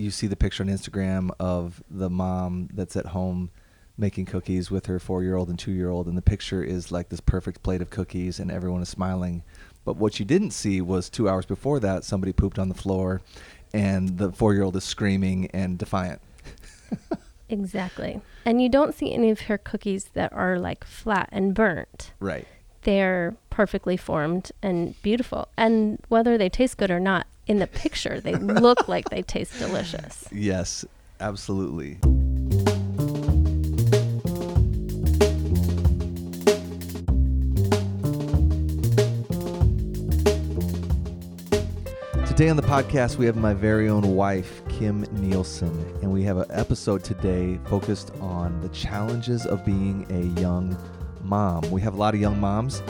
you see the picture on Instagram of the mom that's at home making cookies with her four year old and two year old, and the picture is like this perfect plate of cookies, and everyone is smiling. But what you didn't see was two hours before that, somebody pooped on the floor, and the four year old is screaming and defiant. exactly. And you don't see any of her cookies that are like flat and burnt. Right. They're perfectly formed and beautiful. And whether they taste good or not, in the picture, they look like they taste delicious. Yes, absolutely. Today on the podcast, we have my very own wife, Kim Nielsen, and we have an episode today focused on the challenges of being a young mom. We have a lot of young moms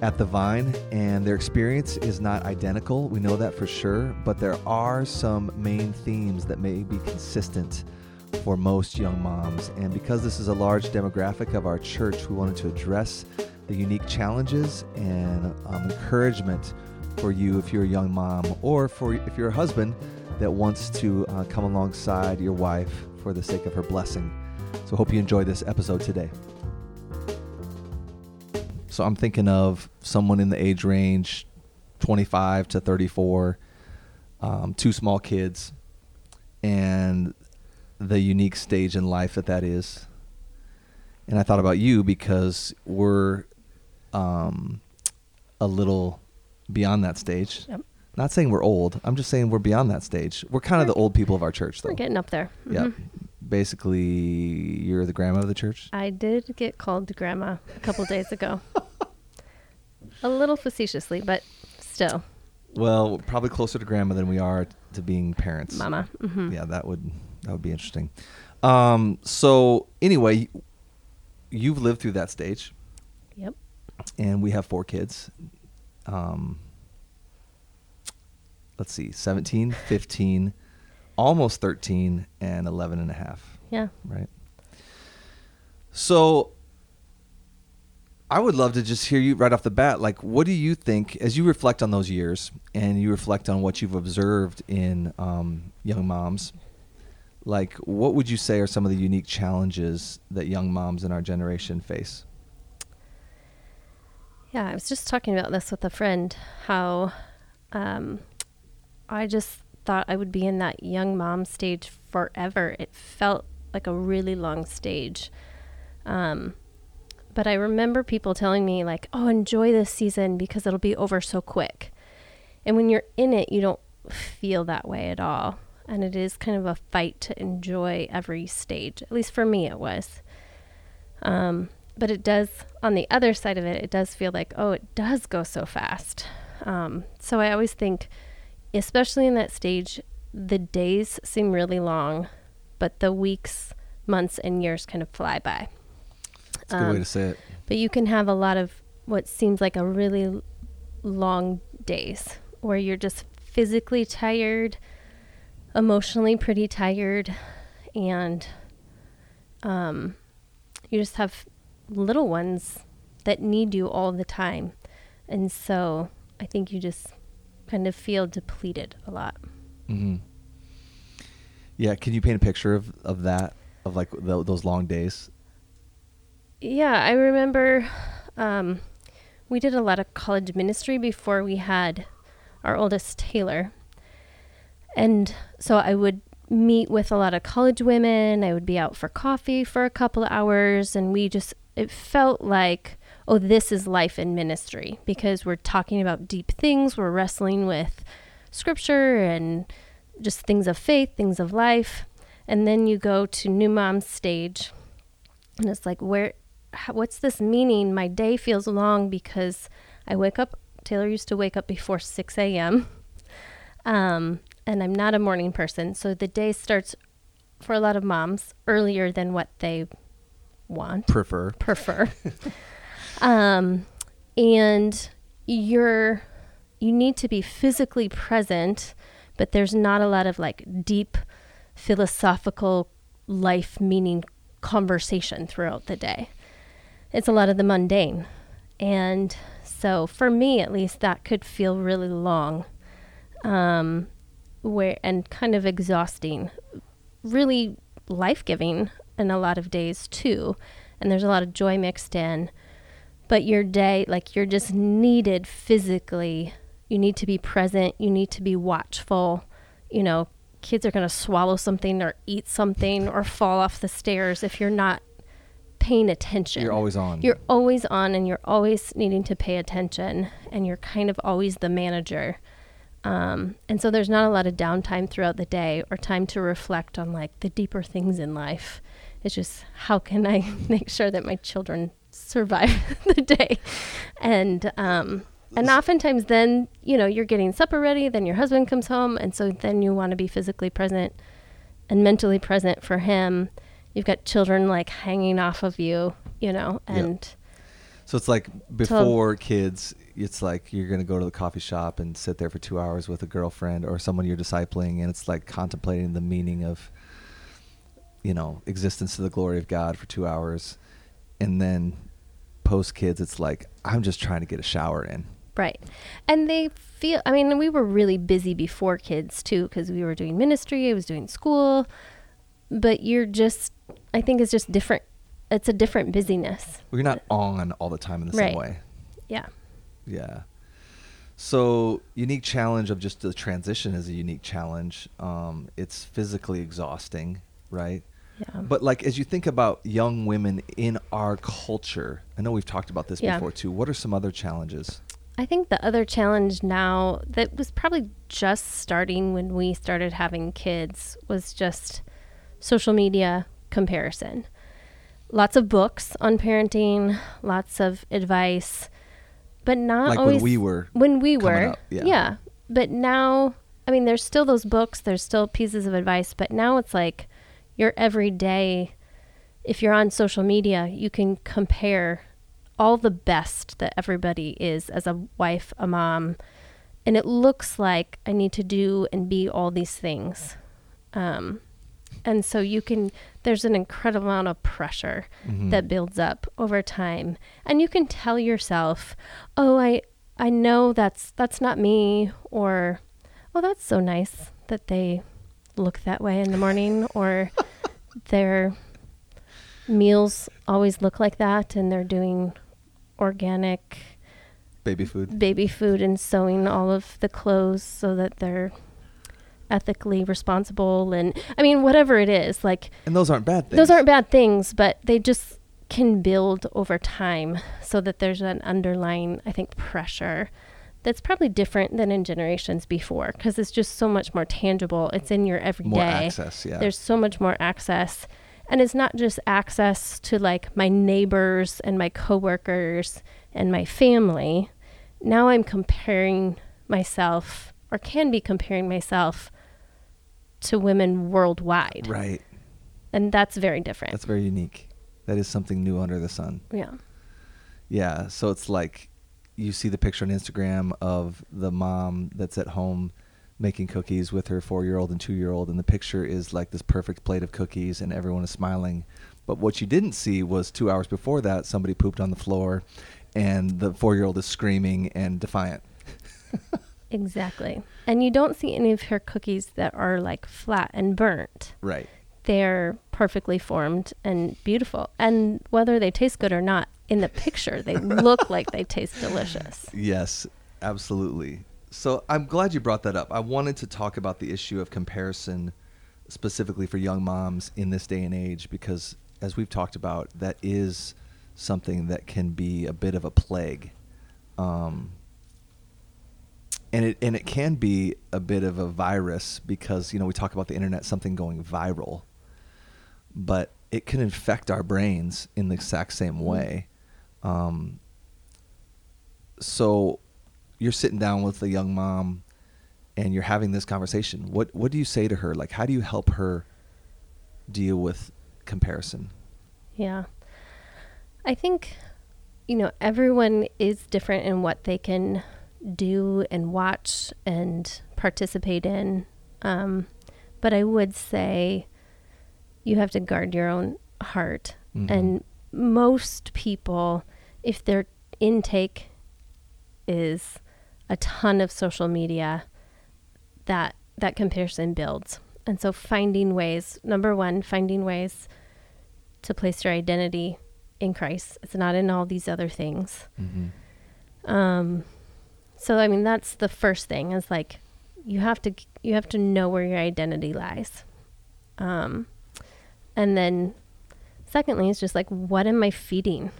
at the Vine, and their experience is not identical. We know that for sure, but there are some main themes that may be consistent for most young moms. And because this is a large demographic of our church, we wanted to address the unique challenges and um, encouragement for you if you're a young mom or for if you're a husband that wants to uh, come alongside your wife for the sake of her blessing. So, hope you enjoy this episode today. So, I'm thinking of someone in the age range 25 to 34, um, two small kids, and the unique stage in life that that is. And I thought about you because we're um, a little beyond that stage. Yep. Not saying we're old. I'm just saying we're beyond that stage. We're kind of the old people of our church, though. We're getting up there. Yeah. Mhm. Basically, you're the grandma of the church. I did get called grandma a couple days ago. a little facetiously, but still, Well, probably closer to grandma than we are to being parents. mama. hmm Yeah, that would that would be interesting. Um, so anyway, you've lived through that stage, Yep. and we have four kids. Um, let's see, 17, 15, almost 13, and 11 and a half. Yeah. right? So I would love to just hear you right off the bat. Like, what do you think as you reflect on those years and you reflect on what you've observed in um, young moms? Like, what would you say are some of the unique challenges that young moms in our generation face? Yeah, I was just talking about this with a friend. How um, I just thought I would be in that young mom stage forever. It felt like a really long stage. Um, but I remember people telling me, like, oh, enjoy this season because it'll be over so quick. And when you're in it, you don't feel that way at all. And it is kind of a fight to enjoy every stage. At least for me, it was. Um, but it does, on the other side of it, it does feel like, oh, it does go so fast. Um, so I always think, especially in that stage, the days seem really long, but the weeks, months, and years kind of fly by. It's a good way Um, to say it. But you can have a lot of what seems like a really long days where you're just physically tired, emotionally pretty tired, and um, you just have little ones that need you all the time. And so I think you just kind of feel depleted a lot. hmm Yeah, can you paint a picture of, of that, of like tho- those long days? Yeah, I remember um, we did a lot of college ministry before we had our oldest Taylor. And so I would meet with a lot of college women. I would be out for coffee for a couple of hours. And we just, it felt like, oh, this is life in ministry because we're talking about deep things. We're wrestling with scripture and just things of faith, things of life. And then you go to new mom's stage and it's like where what's this meaning my day feels long because i wake up taylor used to wake up before 6 a.m um, and i'm not a morning person so the day starts for a lot of moms earlier than what they want Prefer. prefer. um, and you're you need to be physically present, but there's not a lot of like deep philosophical life meaning conversation throughout the day. It's a lot of the mundane. And so for me at least that could feel really long. Um, where and kind of exhausting really life-giving in a lot of days too and there's a lot of joy mixed in but your day like you're just needed physically. You need to be present. You need to be watchful. You know kids are going to swallow something or eat something or fall off the stairs if you're not paying attention. You're always on. you're always on and you're always needing to pay attention and you're kind of always the manager. Um, and so there's not a lot of downtime throughout the day or time to reflect on like the deeper things in life. It's just how can i make sure that my children survive the day. And um, and oftentimes then you know you're getting supper ready then your husband comes home and so then you want to be physically present and mentally present for him. You've got children like hanging off of you you know and So it's like before kids, it's like you're going to go to the coffee shop and sit there for two hours with a girlfriend or someone you're discipling, and it's like contemplating the meaning of, you know, existence to the glory of God for two hours. And then post kids, it's like, I'm just trying to get a shower in. Right. And they feel, I mean, we were really busy before kids too, because we were doing ministry, I was doing school, but you're just, I think it's just different. It's a different busyness. Well, you're not on all the time in the Right. same way. Yeah. Yeah. So unique challenge of just the transition is a unique challenge. Um, it's physically exhausting, right? Yeah. But like as you think about young women in our culture, I know we've talked about this Yeah. before too. What are some other challenges? I think the other challenge now that was probably just starting when we started having kids was just social media comparison. Lots of books on parenting, lots of advice, but not Like when always we were when we were. up, yeah. But now, I mean, there's still those books, there's still pieces of advice, but now it's like your everyday, if you're on social media, you can compare all the best that everybody is as a wife, a mom. And it looks like I need to do and be all these things. Um, and so you can, there's an incredible amount of pressure Mhm. that builds up over time. And you can tell yourself, oh, I, I know that's, that's not me, or, oh, that's so nice that they look that way in the morning, or their meals always look like that and they're doing organic baby food. baby food and sewing all of the clothes so that they're ethically responsible and I mean whatever it is like And those aren't bad things. those aren't bad things but they just can build over time so that there's an underlying I think pressure that's probably different than in generations before because it's just so much more tangible it's in your everyday more access, yeah. there's so much more access and it's not just access to like my neighbors and my coworkers and my family now i'm comparing myself or can be comparing myself to women worldwide right. and that's very different That's very unique. That is something new under the sun. yeah Yeah. So it's like you see the picture on Instagram of the mom that's at home making cookies with her four year old and two year old, and the picture is like this perfect plate of cookies, and everyone is smiling. But what you didn't see was two hours before that, somebody pooped on the floor, and the four year old is screaming and defiant. exactly and you don't see any of her cookies that are like flat and burnt Right. they're perfectly formed and beautiful. And whether they taste good or not, in the picture, they look like they taste delicious. Yes, absolutely. So I'm glad you brought that up. I wanted to talk about the issue of comparison specifically for young moms in this day and age because as we've talked about, that is something that can be a bit of a plague. Um, and it and it can be a bit of a virus because you know we talk about the internet something going viral but it can infect our brains in the exact same way um, so you're sitting down with a young mom and you're having this conversation what what do you say to her like how do you help her deal with comparison Yeah. I think, you know, everyone is different in what they can do and watch and participate in. Um, but I would say you have to guard your own heart. Mhm. And most people, if their intake is a ton of social media, that that comparison builds. And so finding ways, number one, finding ways to place your identity in Christ. It's not in all these other things. Mm-hmm. Um, so I mean that's the first thing is like you have to you have to know where your identity lies. Um, and then secondly is just like what am I feeding?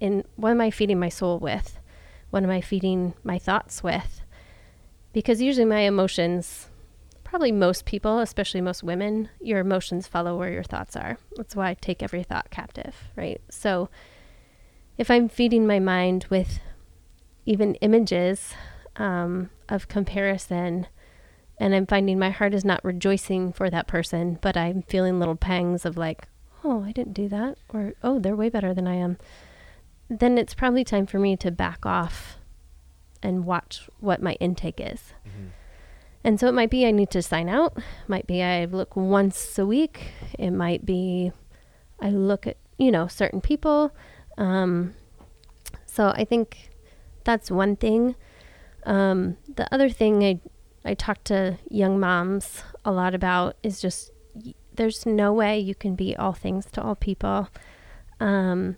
In what am I feeding my soul with? What am I feeding my thoughts with? Because usually my emotions probably most people, especially most women, your emotions follow where your thoughts are. That's why I take every thought captive, right? So if I'm feeding my mind with even images um, of comparison, and I'm finding my heart is not rejoicing for that person, but I'm feeling little pangs of like, oh, I didn't do that, or oh, they're way better than I am, then it's probably time for me to back off and watch what my intake is. Mm-hmm. And so it might be I need to sign out. Might be I look once a week. It might be I look at, you know, certain people. Um, so I think that's one thing. Um, the other thing I, I talk to young moms a lot about is just y- there's no way you can be all things to all people. Um,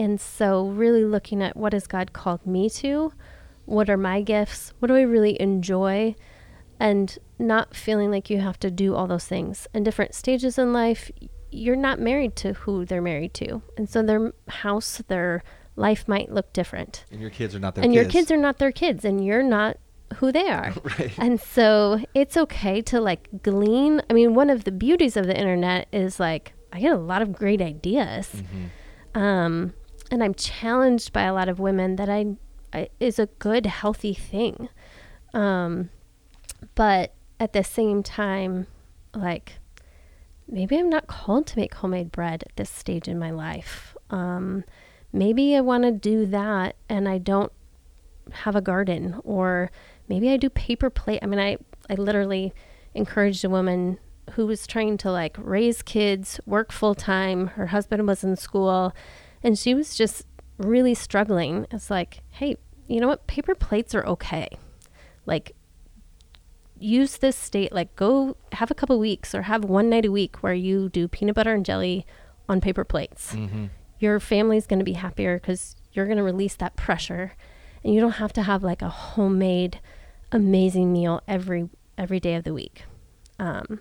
and so really looking at what has God called me to? What are my gifts? What do I really enjoy? and not feeling like you have to do all those things. In different stages in life, you're not married to who they're married to. And so their house, their life might look different. And your kids are not their and kids. your kids are not their kids and you're not who they are. right. And so it's okay to like glean. I mean, one of the beauties of the internet is like I get a lot of great ideas. Mm-hmm. Um, and I'm challenged by a lot of women that I, I is a good, healthy thing. Um, but at the same time, like maybe I'm not called to make homemade bread at this stage in my life. Um, maybe I want to do that and I don't have a garden, or maybe I do paper plate. I mean, I, I literally encouraged a woman who was trying to like raise kids, work full time. Her husband was in school, and she was just really struggling. It's like, hey, you know what? Paper plates are okay. Like, use this state, like, go have a couple weeks or have one night a week where you do peanut butter and jelly on paper plates. Mm-hmm. Your family's going to be happier because you're going to release that pressure, and you don't have to have like a homemade, amazing meal every every day of the week. Um,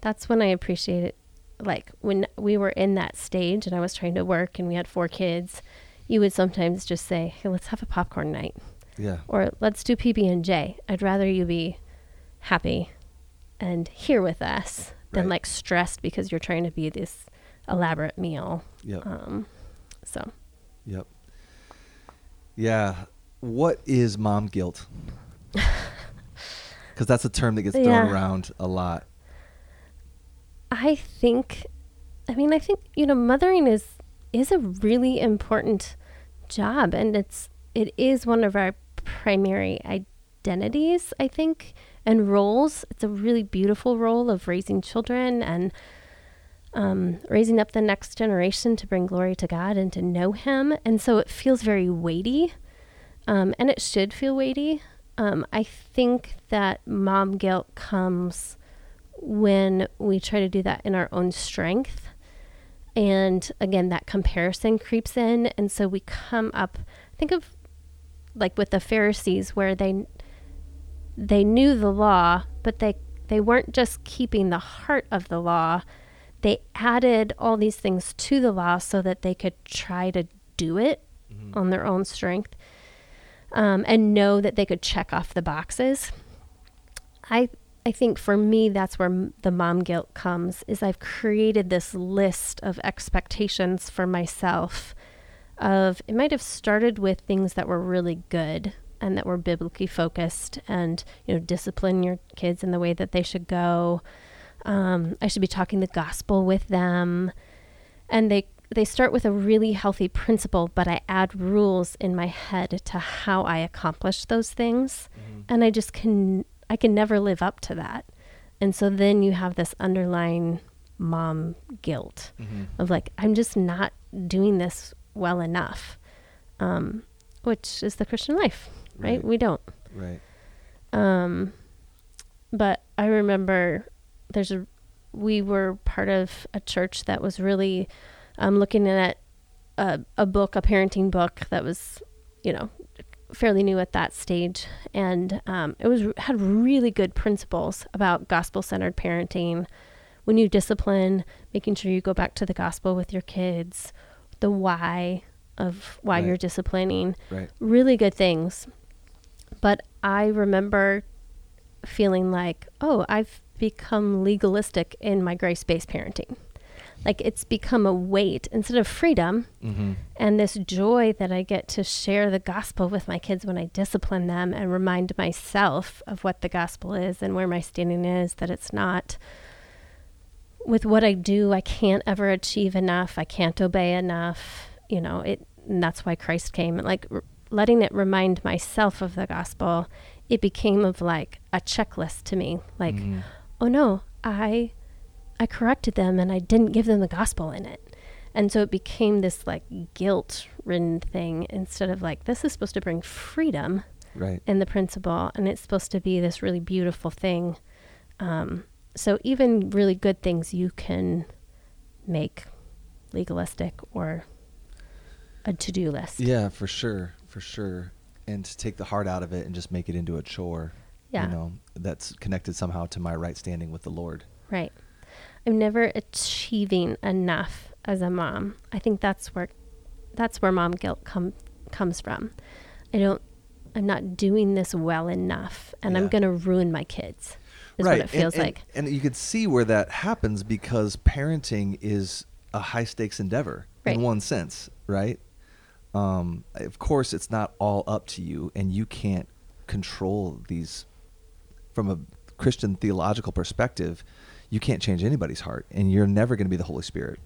that's when I appreciate it. Like when we were in that stage and I was trying to work and we had four kids, you would sometimes just say, "Hey, let's have a popcorn night," Yeah. or "Let's do PB and J." I'd rather you be happy and here with us than Right. like stressed because you're trying to be this elaborate meal. Yep. Um, so Yep. Yeah. What is mom guilt? Because that's a term that gets thrown Yeah. around a lot. I think, I mean, I think you know, mothering is is a really important job, and it's it is one of our primary identities. I think and roles. It's a really beautiful role of raising children and um, raising up the next generation to bring glory to God and to know Him. And so it feels very weighty, um, and it should feel weighty. Um, I think that mom guilt comes when we try to do that in our own strength. And again, that comparison creeps in. And so we come up, think of like with the Pharisees, where they they knew the law, but they they weren't just keeping the heart of the law. They added all these things to the law so that they could try to do it Mhm. on their own strength um, and know that they could check off the boxes. I I think for me that's where the mom guilt comes is I've created this list of expectations for myself of it might have started with things that were really good and that were biblically focused and you know discipline your kids in the way that they should go. Um, i should be talking the gospel with them. And they they start with a really healthy principle but i add rules in my head to how i accomplish those things. Mhm. and i just can i can never live up to that and so then you have this underlying mom guilt Mhm. of like i'm just not doing this well enough um, which is the christian life right, Right. we don't Right. um, but I remember there's a we were part of a church that was really um, looking at a, a book, a parenting book that was, you know, fairly new at that stage, and um, it was had really good principles about gospel centered parenting. When you discipline, making sure you go back to the gospel with your kids, the why of why Right. you're disciplining, Right. really good things. But I remember feeling like, oh, I've become legalistic in my grace based parenting. Like it's become a weight instead of freedom Mm-hmm. and this joy that I get to share the gospel with my kids when I discipline them and remind myself of what the gospel is and where my standing is, that it's not with what I do, I can't ever achieve enough, I can't obey enough, you know, it and that's why Christ came and like r- letting it remind myself of the gospel, it became of like a checklist to me, like Mhm. oh no, I I corrected them and I didn't give them the gospel in it. And so it became this like guilt ridden thing instead of like this is supposed to bring freedom Right. in the principle and it's supposed to be this really beautiful thing. Um, so even really good things you can make legalistic or a to-do list. Yeah, for sure, for sure. And to take the heart out of it and just make it into a chore. Yeah. You know, that's connected somehow to my right standing with the Lord. Right. I'm never achieving enough as a mom. I think that's where that's where mom guilt come comes from. I don't I'm not doing this well enough and I'm going to ruin my kids. Is what it and- feels and- like. And you can see where that happens because parenting is a high stakes endeavor Right. in one sense, right? Um, of course, it's not all up to you, and you can't control these from a Christian theological perspective. You can't change anybody's heart, and you're never going to be the Holy Spirit.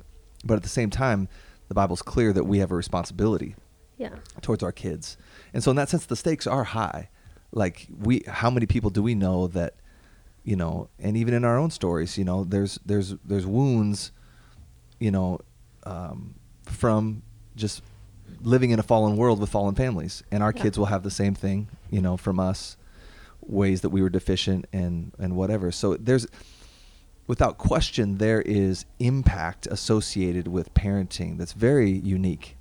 But at the same time, the Bible's clear that we have a responsibility Yeah. towards our kids. And so in that sense the stakes are high. Like we how many people do we know that you know, and even in our own stories, you know, there's there's there's wounds, you know, um, from just living in a fallen world with fallen families. And our Yeah. kids will have the same thing, you know, from us ways that we were deficient and and whatever. So there's without question there is impact associated with parenting that's very unique.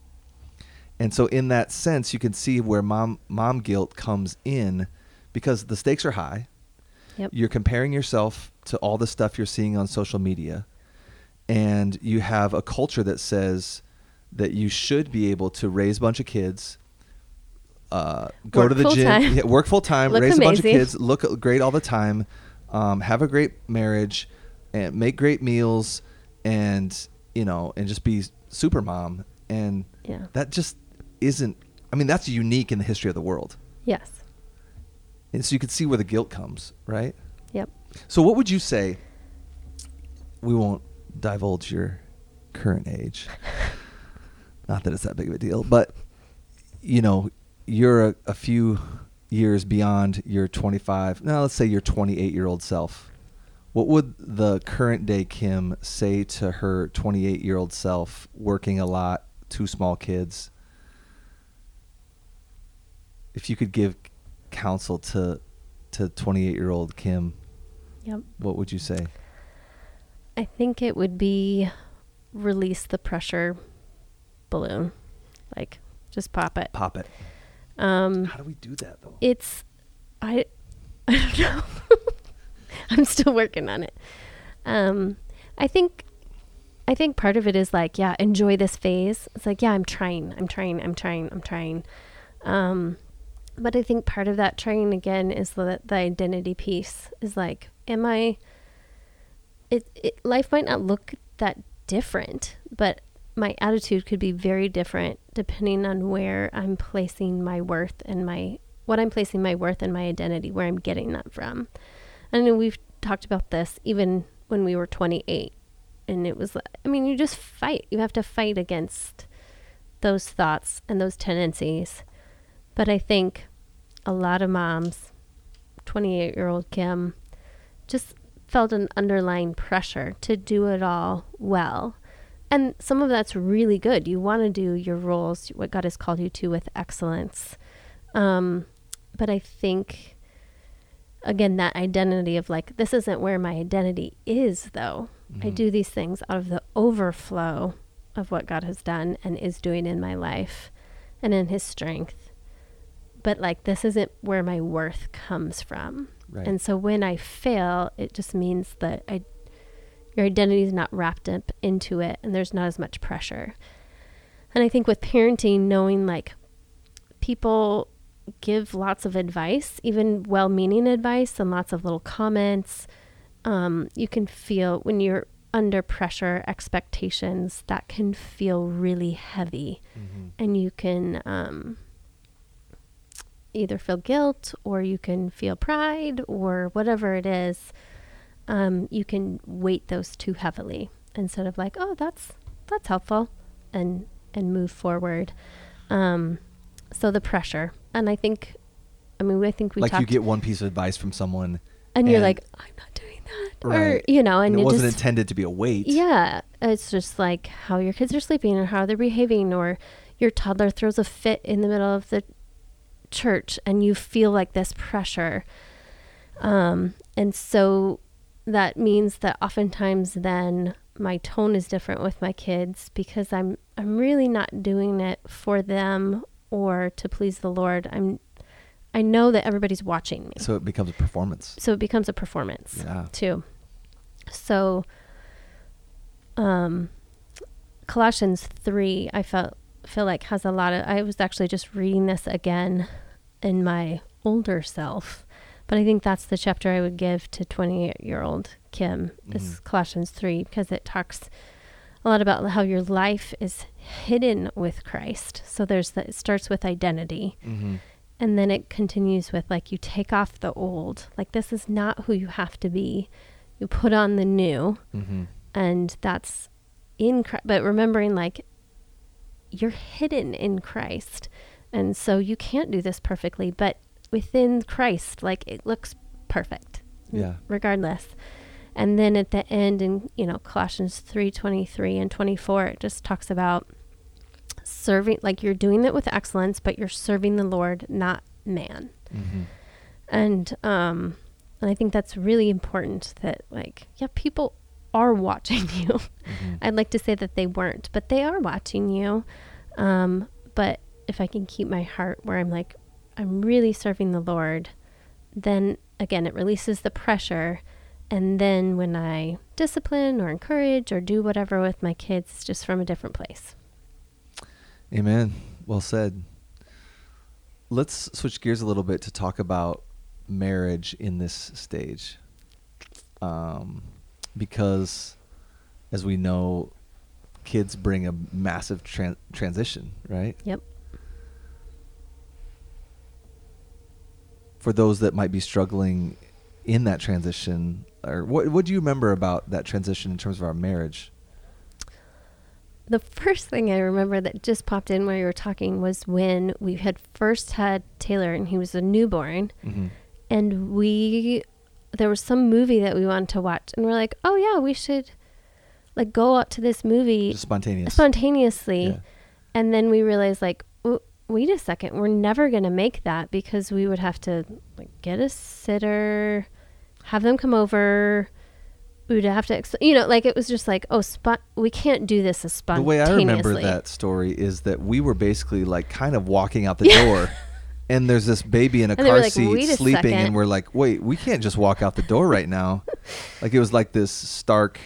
And so in that sense you can see where mom mom guilt comes in because the stakes are high. Yep. You're comparing yourself to all the stuff you're seeing on social media and you have a culture that says that you should be able to raise a bunch of kids uh, go Work to the gym, yeah, work full time, raise a bunch of kids, look great all the time, um, have a great marriage, and make great meals, and you know, and just be super mom. And Yeah. that just isn't. I mean, that's unique in the history of the world, Yes. and so you can see where the guilt comes, right? Yep. So, what would you say? We won't divulge your current age. Not that it's that big of a deal, but you know, you're a, a few years beyond your 25. Now, let's say your 28 year old self. What would the current day Kim say to her 28 year old self, working a lot, two small kids? If you could give counsel to to 28 year old Kim, Yep. what would you say? I think it would be release the pressure balloon. Like just pop it. Pop it. Um How do we do that though? it's I I don't know. I'm still working on it. Um I think I think part of it is like, yeah, enjoy this phase. It's like, yeah, I'm trying. I'm trying. I'm trying. I'm trying. Um but I think part of that trying again is the the identity piece is like, am I it, it life might not look that different, but my attitude could be very different depending on where I'm placing my worth and my what I'm placing my worth and my identity, where I'm getting that from. I know we've talked about this even when we were 28, and it was I mean, you just fight. You have to fight against those thoughts and those tendencies. But I think a lot of moms, 28 year old Kim, just felt an underlying pressure to do it all well. And some of that's really good. You want to do your roles, what God has called you to, with excellence. Um, but I think again that identity of like this isn't where my identity is though. I Mhm. do these things out of the overflow of what God has done and is doing in my life and in his strength. But like this isn't where my worth comes from. Right. And so when I fail, it just means that I your identity is not wrapped up into it and there's not as much pressure. And I think with parenting, knowing like people give lots of advice, even well meaning advice, and lots of little comments. Um, you can feel when you're under pressure, expectations, that can feel really heavy. Mhm. And you can um, either feel guilt or you can feel pride or whatever it is. Um, you can weight those too heavily instead of like, oh, that's that's helpful, and and move forward. Um, so the pressure, and I think, I mean, I think we like talked, you get one piece of advice from someone, and you're like, I'm not doing that, or Right. you know, and, and, it you wasn't just intended to be a weight. yeah, it's just like how your kids are sleeping or how they're behaving, or your toddler throws a fit in the middle of the church and you feel like this pressure. Um, and so that means that oftentimes then my tone is different with my kids because I'm I'm really not doing it for them or to please the Lord. I'm I know that everybody's watching me. So it becomes a performance. So it becomes a performance Yeah. too. So, um, Colossians three, I felt feel like has a lot of. I was actually just reading this again in my older self, but I think that's the chapter I would give to twenty year old Kim is Colossians three because it talks a lot about how your life is hidden with Christ. So there's the, it starts with identity. Mm-hmm. And then it continues with like you take off the old. Like this is not who you have to be. You put on the new Mm-hmm. and that's in Christ. But remembering like you're hidden in Christ. And so you can't do this perfectly, but within Christ like it looks perfect. Yeah. Regardless. And then at the end in, you know, Colossians 3:23 and 24 it just talks about serving like you're doing it with excellence, but you're serving the Lord, not man Mm-hmm. and um and i think that's really important that like yeah people are watching you Mm-hmm. i'd like to say that they weren't but they are watching you um but if i can keep my heart where i'm like i'm really serving the lord then again it releases the pressure and then when i discipline or encourage or do whatever with my kids it's just from a different place Amen. Well said. Let's switch gears a little bit to talk about marriage in this stage. Um, because, as we know, kids bring a massive tran- transition, right? yep For those that might be struggling in that transition, or what, what do you remember about that transition in terms of our marriage? The first thing I remember that just popped in while you were talking was when we had first had Taylor and he was a newborn Mm-hmm. and we there was some movie that we wanted to watch and we're like, "Oh yeah, we should like go out to this movie Just spontaneous. spontaneously." Yeah. And then we realized like, "Oh, wait a second, we're never going to make that because we would have to like get a sitter, have them come over, we would have to, ex- you know, like it was just like, oh, spot. We can't do this as The spontaneously. way I remember that story is that we were basically like kind of walking out the door, and there's this baby in a And they car like, seat "Wait a sleeping, second." and we're like, wait, we can't just walk out the door right now. like it was like this stark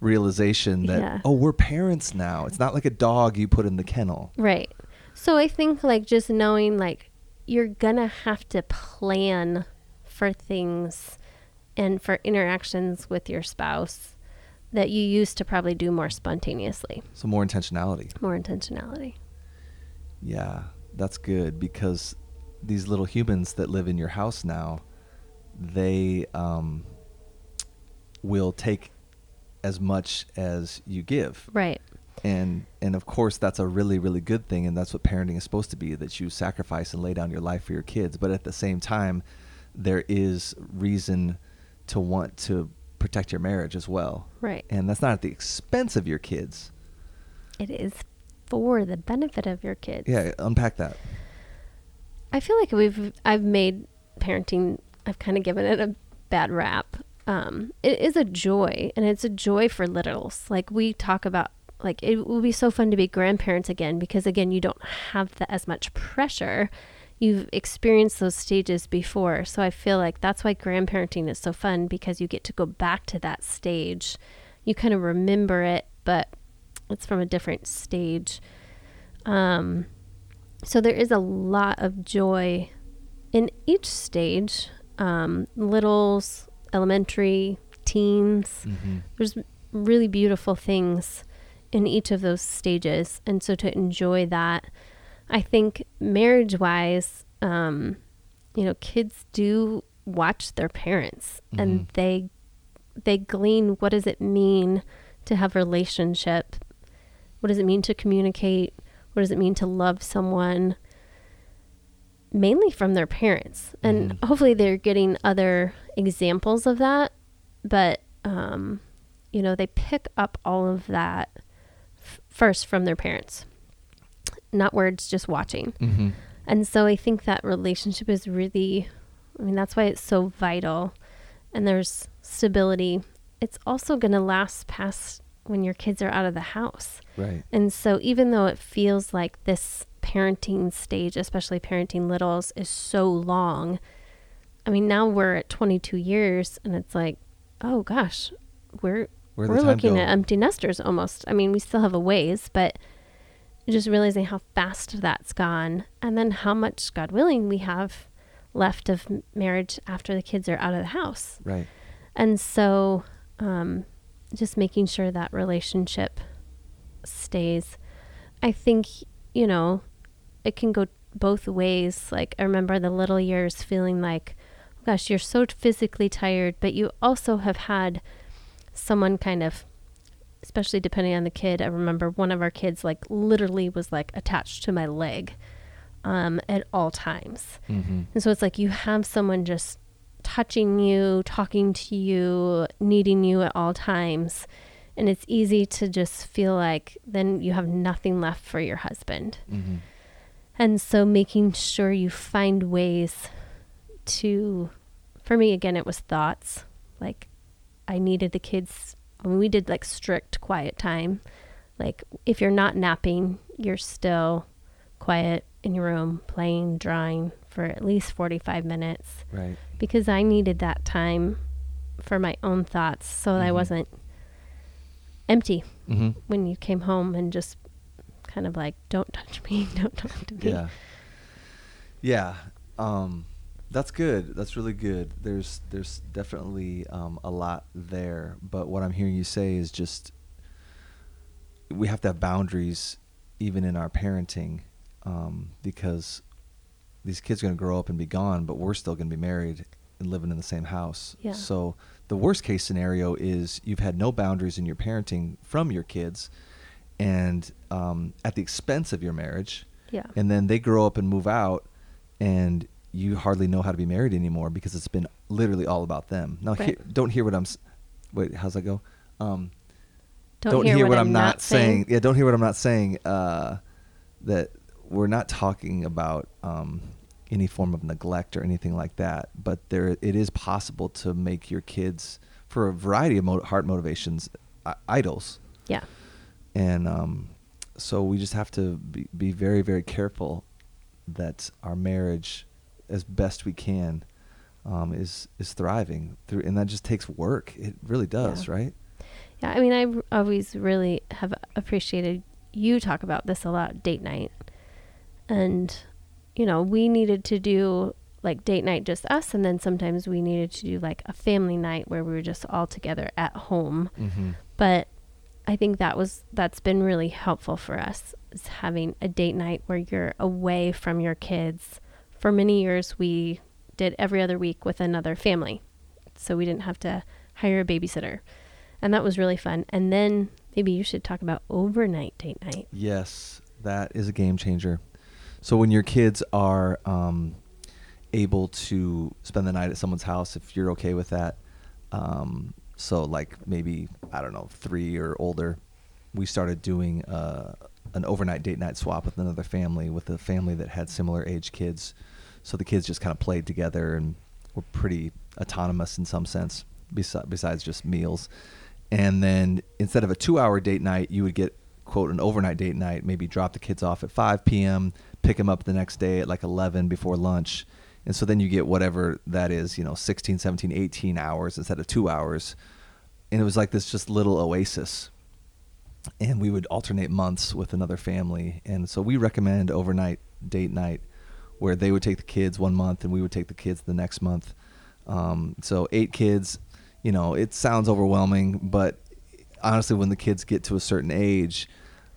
realization that Yeah. oh, we're parents now. It's not like a dog you put in the kennel. Right. So I think like just knowing like you're gonna have to plan for things and for interactions with your spouse that you used to probably do more spontaneously, So more intentionality. more intentionality. Yeah, that's good because these little humans that live in your house now, they um, will take as much as you give. Right. And and of course that's a really really good thing and that's what parenting is supposed to be that you sacrifice and lay down your life for your kids, but at the same time there is reason to want to protect your marriage as well. Right. And that's not at the expense of your kids. It is for the benefit of your kids. Yeah, unpack that. I feel like we've I've made parenting I've kind of given it a bad rap. Um, it is a joy, and it's a joy for littles. Like we talk about, like it will be so fun to be grandparents again because again, you don't have the, as much pressure. You've experienced those stages before, so I feel like that's why grandparenting is so fun because you get to go back to that stage. You kind of remember it, but it's from a different stage. Um, so there is a lot of joy in each stage um, littles, elementary, teens. Mm-hmm. There's really beautiful things in each of those stages. And so to enjoy that, I think marriage wise, um, you know, kids do watch their parents and Mhm. they they glean what does it mean to have relationship? What does it mean to communicate? What does it mean to love someone? Mainly from their parents. And Mhm. hopefully they're getting other examples of that but um, you know they pick up all of that f- first from their parents not words just watching Mm-hmm. and so I think that relationship is really, I mean, that's why it's so vital. And there's stability. It's also going to last past when your kids are out of the house. Right. And so even though it feels like this parenting stage, especially parenting littles, is so long, I mean, now we're at 22 years and it's like, oh gosh, we're we're looking go? at empty nesters almost. I mean, we still have a ways, but just realizing how fast that's gone, and then how much, God willing, we have left of marriage after the kids are out of the house. Right. And so, um, just making sure that relationship stays. I think, you know, it can go both ways. Like, I remember the little years feeling like, gosh, you're so physically tired, but you also have had someone kind of, especially depending on the kid. I remember one of our kids, like, literally was like attached to my leg um, at all times. Mm-hmm. And so it's like you have someone just touching you, talking to you, needing you at all times. And it's easy to just feel like then you have nothing left for your husband. Mm-hmm. And so making sure you find ways to, for me, again, it was thoughts. Like I needed the kids, when we did like strict quiet time, like if you're not napping, you're still quiet in your room, playing, drawing for at least 45 minutes Right. because I needed that time for my own thoughts so that I Mhm. wasn't empty Mm-hmm. when you came home and just kind of like, don't touch me, don't talk to me. Yeah. Yeah. Um, that's good. That's really good. There's there's definitely um, a lot there, but what I'm hearing you say is just we have to have boundaries even in our parenting um, because these kids are going to grow up and be gone, but we're still going to be married and living in the same house. Yeah. So the worst case scenario is you've had no boundaries in your parenting from your kids, and um, at the expense of your marriage Yeah. and then they grow up and move out and you hardly know how to be married anymore because it's been literally all about them now Right. hear, don't hear what i'm wait how's that go um, Don't, hear, what, I'm, not saying. yeah don't hear what i'm not saying uh, that we're not talking about um, any form of neglect or anything like that but there it is possible to make your kids for a variety of mo- heart motivations i- idols Yeah. and um, so we just have to be, be very very careful that our marriage as best we can um, is is thriving through and that just takes work it really does Yeah. right Yeah, I mean, I always really have appreciated you talk about this a lot, date night. And, you know, we needed to do like date night just us, and then sometimes we needed to do like a family night where we were just all together at home. mm-hmm. But I think that was that's been really helpful for us is having a date night where you're away from your kids. For many years, we did every other week with another family, so we didn't have to hire a babysitter, and that was really fun. And then maybe you should talk about overnight date night. yes that is a game changer so when your kids are um, able to spend the night at someone's house if you're okay with that um, so like maybe i don't know three or older we started doing uh, an overnight date night swap with another family with a family that had similar age kids so the kids just kind of played together and were pretty autonomous in some sense, besides just meals. And then instead of a two-hour date night, you would get quote an overnight date night. Maybe drop the kids off at 5 p.m., pick them up the next day at like 11 before lunch, and so then you get whatever that is, you know, 16, 17, 18 hours instead of two hours. And it was like this just little oasis and we would alternate months with another family. And so we recommend overnight date night where they would take the kids one month and we would take the kids the next month. Um, so eight kids, you know, it sounds overwhelming, but honestly, when the kids get to a certain age,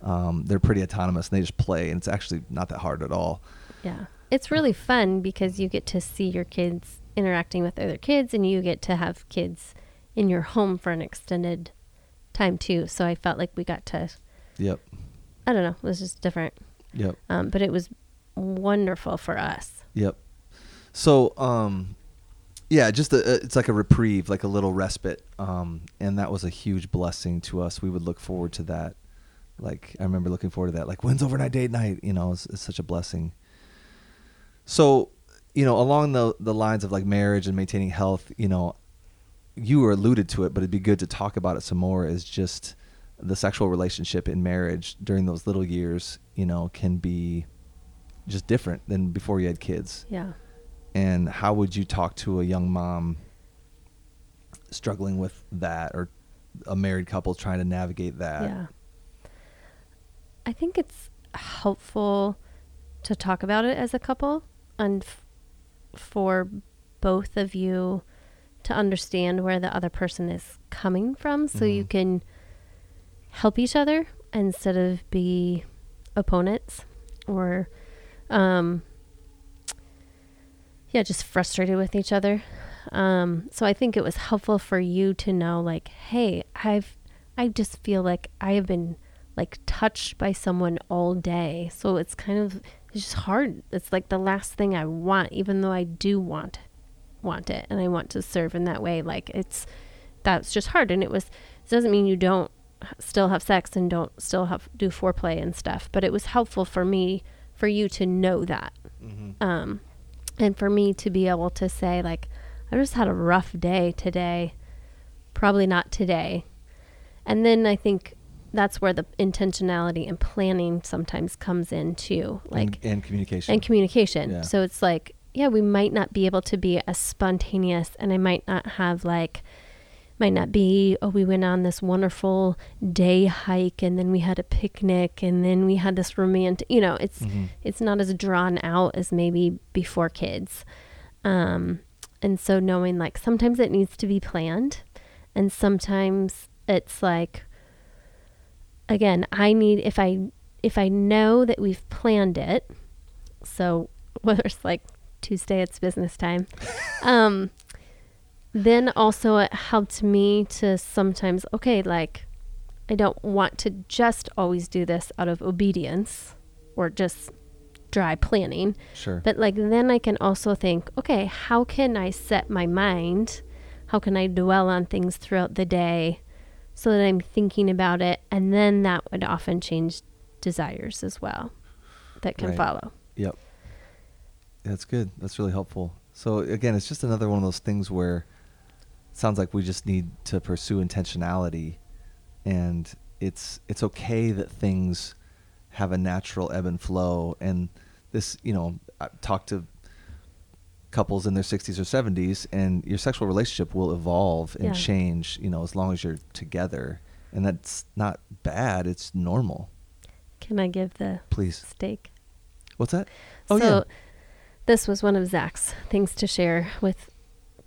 um, they're pretty autonomous and they just play, and it's actually not that hard at all. Yeah. It's really fun because you get to see your kids interacting with other kids and you get to have kids in your home for an extended time too. So I felt like we got to, Yep. I don't know, it was just different. Yep. Um, but it was wonderful for us. Yep. So, um, yeah, just a, it's like a reprieve, like a little respite, um, and that was a huge blessing to us. We would look forward to that. Like I remember looking forward to that. Like when's overnight date night? You know, it's, it's such a blessing. So, you know, along the the lines of like marriage and maintaining health, you know, you were alluded to it, but it'd be good to talk about it some more. Is just the sexual relationship in marriage during those little years, you know, can be just different than before you had kids Yeah. and how would you talk to a young mom struggling with that or a married couple trying to navigate that Yeah. I think it's helpful to talk about it as a couple and f- for both of you to understand where the other person is coming from so you Mhm. can help each other instead of be opponents or um yeah just frustrated with each other. Um so i think it was helpful for you to know like hey i've i just feel like i have been like touched by someone all day. So it's kind of it's just hard. It's like the last thing i want even though i do want want it and i want to serve in that way. Like it's that's just hard. And it was it doesn't mean you don't still have sex and don't still have do foreplay and stuff but it was helpful for me for you to know that Mhm. um and for me to be able to say like i just had a rough day today probably not today and then i think that's where the intentionality and planning sometimes comes in too like and, and communication and communication. Yeah. So it's like, yeah, we might not be able to be as spontaneous, and I might not have like, might not be, oh, we went on this wonderful day hike, and then we had a picnic, and then we had this romantic, you know, it's Mhm. it's not as drawn out as maybe before kids. Um, and so knowing like sometimes it needs to be planned, and sometimes it's like, again, I need if I if I know that we've planned it, so whether it's like Tuesday, it's business time. um, then also it helped me to sometimes okay, like I don't want to just always do this out of obedience or just dry planning. sure But like then I can also think, okay, how can I set my mind? How can I dwell on things throughout the day so that I'm thinking about it and then that would often change desires as well that can Right. follow. Yep. That's good. That's really helpful. So again, it's just another one of those things where sounds like we just need to pursue intentionality and it's it's okay that things have a natural ebb and flow and this, you know, I talked to couples in their 60s or 70s and your sexual relationship will evolve and Yeah. change, you know, as long as you're together. And that's not bad, it's normal. Can I give the Please. steak? What's that? Oh so yeah. this was one of Zach's things to share with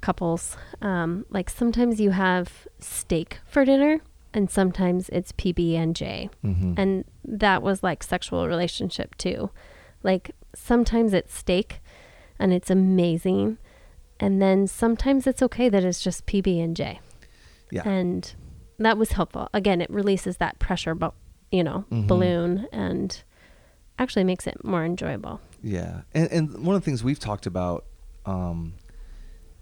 couples. Um, like sometimes you have steak for dinner and sometimes it's PB and J. Mhm. And that was like sexual relationship too. Like sometimes it's steak and it's amazing. And then sometimes it's okay that it's just PB and J. yeah. And that was helpful. Again, it releases that pressure, but you know, Mhm. balloon and actually makes it more enjoyable. Yeah, and and one of the things we've talked about, um,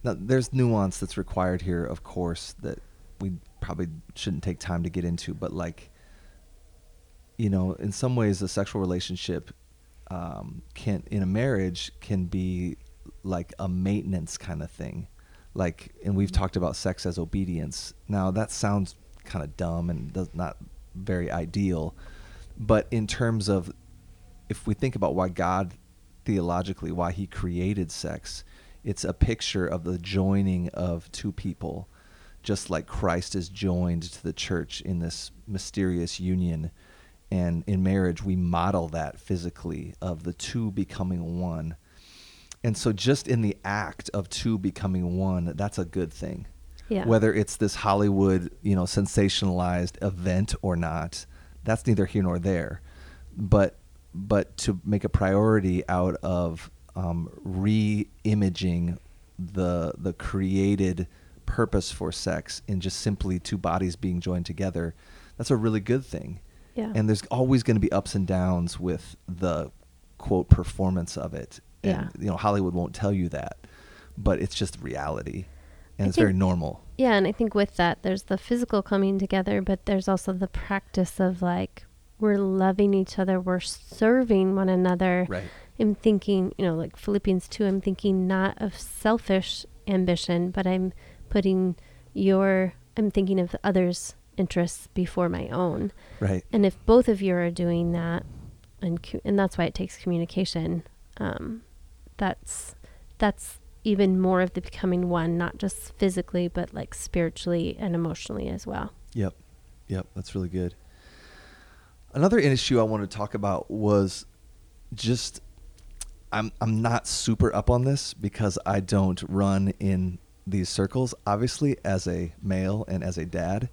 now there's nuance that's required here, of course, that we probably shouldn't take time to get into, but like, you know, in some ways, a sexual relationship um, can, in a marriage, can be like a maintenance kind of thing. Like, and we've talked about sex as obedience. Now, that sounds kind of dumb and does not very ideal. But in terms of if we think about why God theologically why he created sex, it's a picture of the joining of two people, just like Christ is joined to the church in this mysterious union. And in marriage, we model that physically of the two becoming one. And so, just in the act of two becoming one, that's a good thing. Yeah. Whether it's this Hollywood, you know, sensationalized event or not, that's neither here nor there. But but to make a priority out of um, re-imaging the the created purpose for sex in just simply two bodies being joined together, that's a really good thing. Yeah. And there's always going to be ups and downs with the quote performance of it. And Yeah. you know Hollywood won't tell you that, but it's just reality, and I it's very normal. Yeah, and I think with that, there's the physical coming together, but there's also the practice of like we're loving each other, we're serving one another. Right. I'm thinking, you know, like Philippians 2, I'm thinking not of selfish ambition, but I'm putting your, I'm thinking of others' interests before my own. Right. And if both of you are doing that, and and that's why it takes communication. Um, that's that's even more of the becoming one, not just physically, but like spiritually and emotionally as well. Yep. Yep. That's really good. Another issue I wanted to talk about was just I'm I'm not super up on this because I don't run in these circles obviously as a male and as a dad,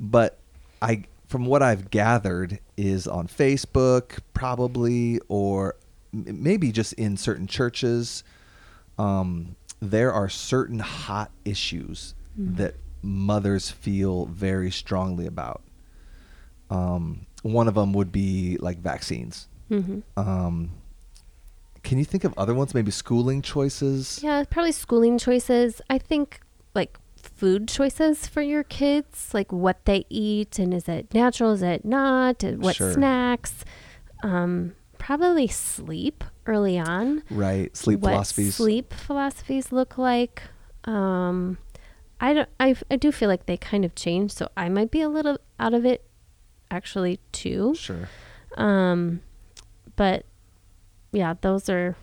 but I from what I've gathered is on Facebook probably or m- maybe just in certain churches um, there are certain hot issues Mhm. that mothers feel very strongly about. Um, one of them would be like vaccines. Mm-hmm. Um, can you think of other ones? Maybe schooling choices. Yeah, probably schooling choices. I think like food choices for your kids, like what they eat and is it natural, is it not, and what Sure. snacks. Um, probably sleep early on. Right. Sleep what philosophies. sleep philosophies look like. Um, I don't. I I do feel like they kind of change, so I might be a little out of it, actually too. Sure. Um, but yeah, those are.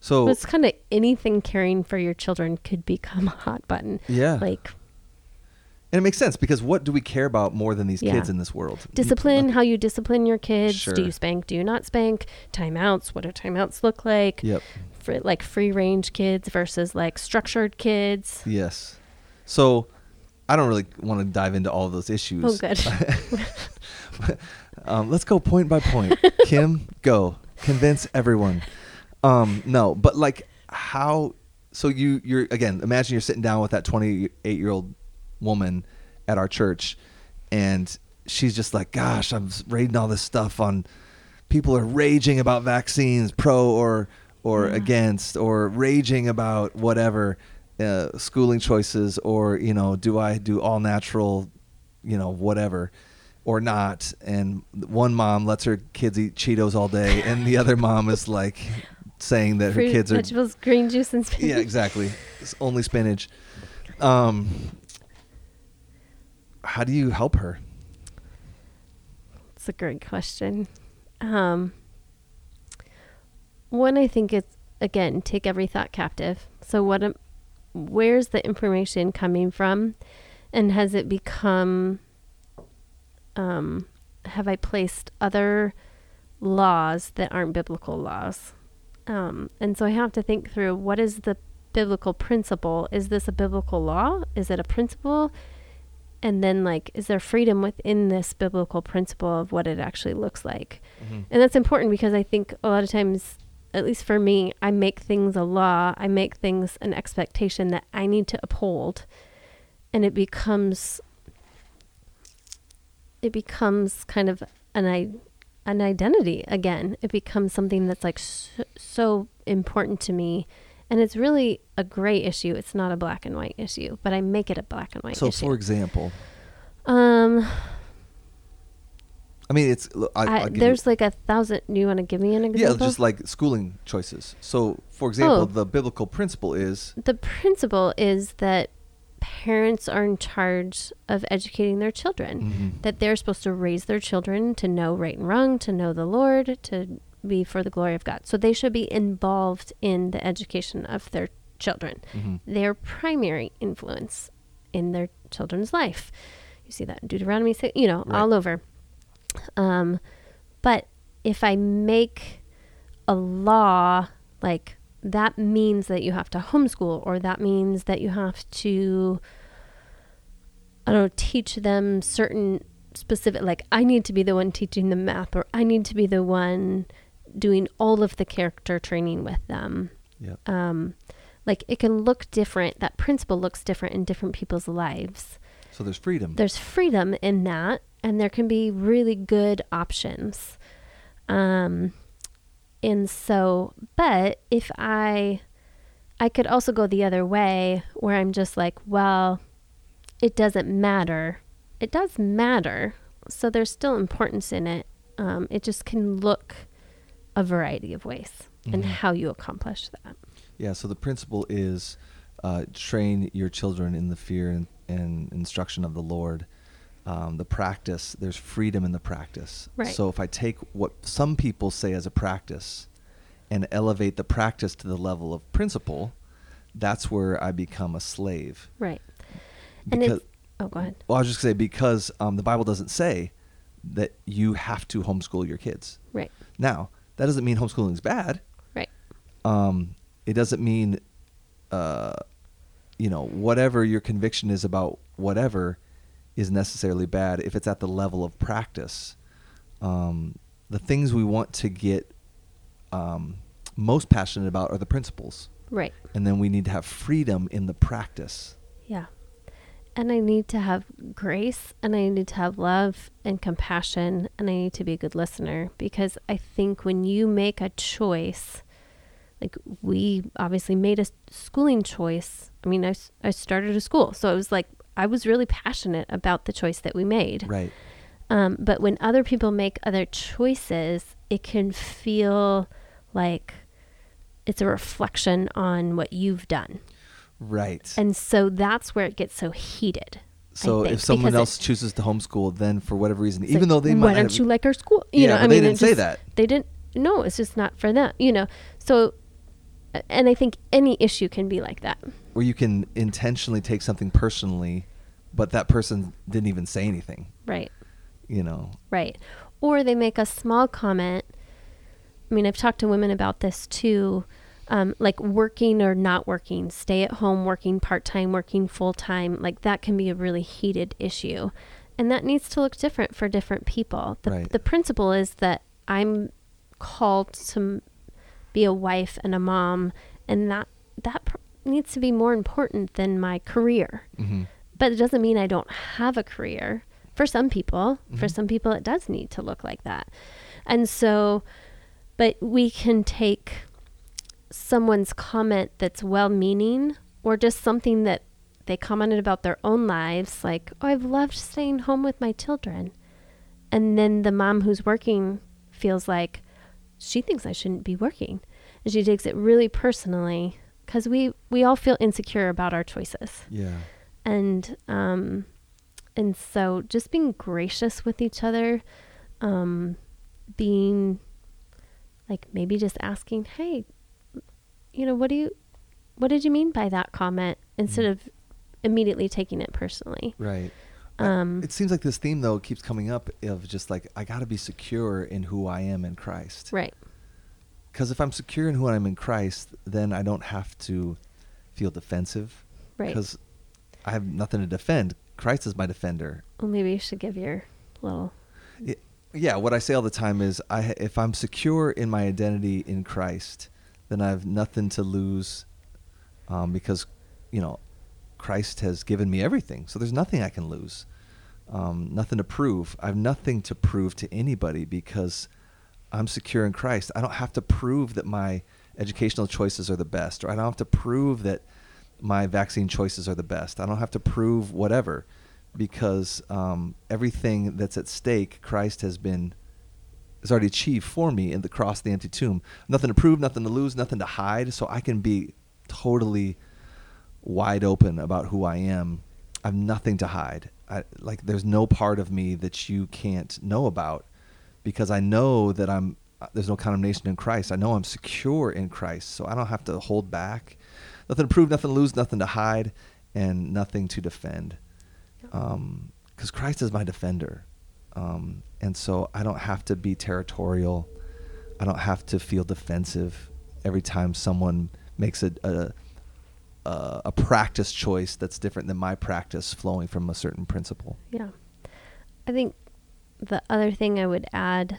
So It's kind of anything caring for your children could become a hot button. yeah, Like and it makes sense because what do we care about more than these Yeah. kids in this world? discipline, how you discipline your kids. Sure. Do you spank? Do you not spank? Timeouts. What do timeouts look like? Yep. For like free range kids versus like structured kids. Yes. So I don't really want to dive into all of those issues. Oh, good. um, let's go point by point. Kim, go convince everyone. Um, no, but like how? So you you're again. Imagine you're sitting down with that 28 year old woman at our church, and she's just like, "Gosh, I'm reading all this stuff on people are raging about vaccines, pro or or Yeah. against, or raging about whatever." Uh, schooling choices or you know do i do all natural you know whatever or not and one mom lets her kids eat cheetos all day and the other mom is like saying that her kids are vegetables, green juice, and spinach. yeah exactly it's only spinach um how do you help her It's a great question. Um, one, I think it's again take every thought captive. So what? Am, where's the information coming from, and has it become? Um, have I placed other laws that aren't biblical laws? Um, and so I have to think through what is the biblical principle? Is this a biblical law? Is it a principle? and then like is there freedom within this biblical principle of what it actually looks like and that's important because i think a lot of times at least for me i make things a law i make things an expectation that i need to uphold and it becomes it becomes kind of an i an identity again it becomes something that's like so, so important to me and it's really a gray issue it's not a black and white issue but i make it a black and white issue. so issue for example um, I mean, it's I, I, there's you, like a thousand. Do you want to give me an example? yeah, just like schooling choices. So, for example, Oh. the biblical principle is the principle is that parents are in charge of educating their children. Mhm. That they're supposed to raise their children to know right and wrong, to know the Lord, to be for the glory of God. So they should be involved in the education of their children. Mhm. Their primary influence in their children's life. You see that in Deuteronomy, you know, Right. all over. Um, but if I make a law like that means that you have to homeschool or that means that you have to I don't know, teach them certain specific like I need to be the one teaching them math or I need to be the one doing all of the character training with them. Yep. Um like it can look different. That principle looks different in different people's lives So there's freedom. there's freedom in that and there can be really good options um and so but if i i could also go the other way where i'm just like well it doesn't matter it does matter so there's still importance in it um, it just can look a variety of ways and Mhm. how you accomplish that Yeah, so the principle is uh, train your children in the fear and, and instruction of the Lord. Um, the practice, there's freedom in the practice. Right. So if I take what some people say as a practice and elevate the practice to the level of principle, that's where I become a slave. right and Because, it's oh go ahead well, I was just going to say, because um, the Bible doesn't say that you have to homeschool your kids. right Now, that doesn't mean homeschooling is bad. right um, it doesn't mean, uh, you know, whatever your conviction is about whatever is necessarily bad if it's at the level of practice. Um, the things we want to get um, most passionate about are the principles, right and then we need to have freedom in the practice. Yeah. And I need to have grace and I need to have love and compassion and I need to be a good listener because I think when you make a choice, like we obviously made a schooling choice. I mean, I, I started a school. So it was like, I was really passionate about the choice that we made. Right. Um, but when other people make other choices, it can feel like it's a reflection on what you've done. Right. And so that's where it gets so heated. So think, if someone because it- else chooses to homeschool, then for whatever reason, even like, though they why don't have, you like our school? You Yeah, know, I they mean, didn't say just- that. They didn't. No, it's just not for them. You know, so, and I think any issue can be like that. Where you can intentionally take something personally, but that person didn't even say anything. Right. You know. Right. Or they make a small comment. I mean, I've talked to women about this too, um, like working or not working, stay at home, working part time, working full time. Like that can be a really heated issue. And that needs to look different for different people. The, Right. the principle is that I'm called to be a wife and a mom, and that, that pr- needs to be more important than my career hmm but it doesn't mean I don't have a career. For some people, for Mhm. some people, it does need to look like that. And so, but we can take someone's comment that's well meaning or just something that they commented about their own lives, like, oh, I've loved staying home with my children. And then the mom who's working feels like she thinks I shouldn't be working. And she takes it really personally because we, we all feel insecure about our choices Yeah. and um and so just being gracious with each other um being like maybe just asking hey you know what do you what did you mean by that comment instead Mm. of immediately taking it personally Right. Um It seems like this theme though keeps coming up of just like I got to be secure in who I am in Christ. right Because if I'm secure in who I am in Christ, then I don't have to feel defensive. right Because I have nothing to defend. Christ is my defender. well maybe you should give your little Yeah, what I say all the time is, I if I'm secure in my identity in Christ, then I have nothing to lose, um, because, you know, Christ has given me everything. So there's nothing I can lose, um, nothing to prove. I have nothing to prove to anybody because I'm secure in Christ. I don't have to prove that my educational choices are the best, or I don't have to prove that my vaccine choices are the best. I don't have to prove whatever because um, everything that's at stake, Christ has been has already achieved for me in the cross, the empty tomb. Nothing to prove, nothing to lose, nothing to hide. So I can be totally wide open about who I am. I have nothing to hide. I, like there's no part of me that you can't know about because I know that I'm uh, there's no condemnation in Christ. I know I'm secure in Christ, so I don't have to hold back. Nothing to prove, nothing to lose, nothing to hide, and nothing to defend. Because um, Christ is my defender. Um, and so I don't have to be territorial. I don't have to feel defensive every time someone makes a, a, a, a practice choice that's different than my practice flowing from a certain principle. Yeah. I think the other thing I would add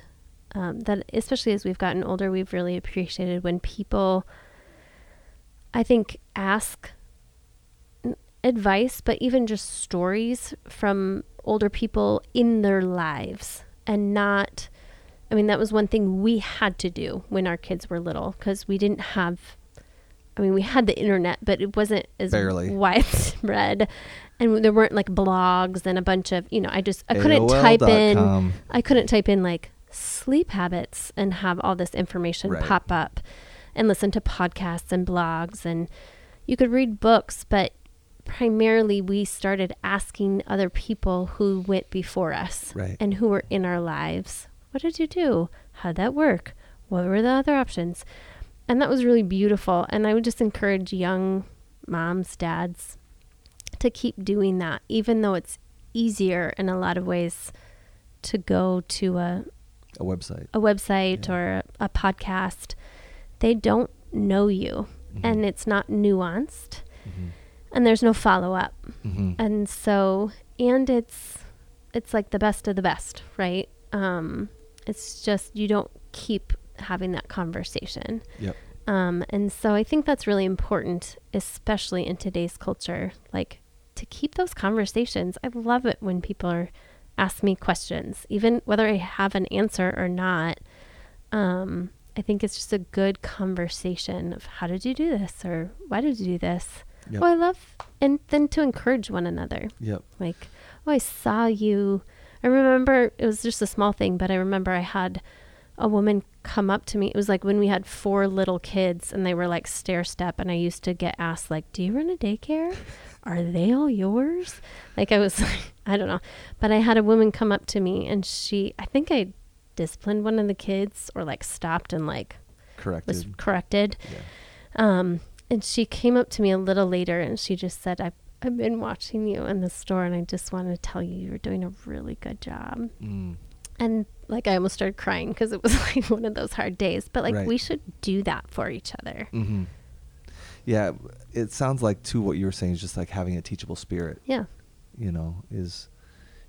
um, that, especially as we've gotten older, we've really appreciated when people, I think, ask advice, but even just stories from older people in their lives and not. I mean, that was one thing we had to do when our kids were little because we didn't have. I mean, we had the internet, but it wasn't as Barely. widespread, and there weren't like blogs and a bunch of you know. I just I couldn't AOL type dot in. I couldn't type in like sleep habits and have all this information Right. pop up and listen to podcasts and blogs and you could read books, but primarily we started asking other people who went before us Right. and who were in our lives. What did you do? How'd that work? What were the other options? And that was really beautiful. And I would just encourage young moms, dads to keep doing that, even though it's easier in a lot of ways to go to a, A website. a website Yeah. or a, a podcast. They don't know you Mhm. and it's not nuanced Mhm. and there's no follow up. Mhm. And so and it's it's like the best of the best, right? Um it's just you don't keep having that conversation. Yep. Um and so I think that's really important especially in today's culture like to keep those conversations. I love it when people are ask me questions even whether I have an answer or not. Um I think it's just a good conversation of how did you do this or why did you do this? Yep. Oh, I love, and then to encourage one another. Yep. Like, oh, I saw you. I remember it was just a small thing, but I remember I had a woman come up to me. It was like when we had four little kids and they were like stair step, and I used to get asked, like, do you run a daycare? Are they all yours? Like, I was like, I don't know. But I had a woman come up to me and she, I think I disciplined one of the kids or like stopped and like Corrected. was corrected. yeah. Um, and she came up to me a little later and she just said, I've, I've been watching you in the store and I just want to tell you you're doing a really good job. Mm. And like I almost started crying because it was like one of those hard days. But like Right. we should do that for each other. hmm Yeah, it sounds like too what you were saying is just like having a teachable spirit. Yeah. You know, is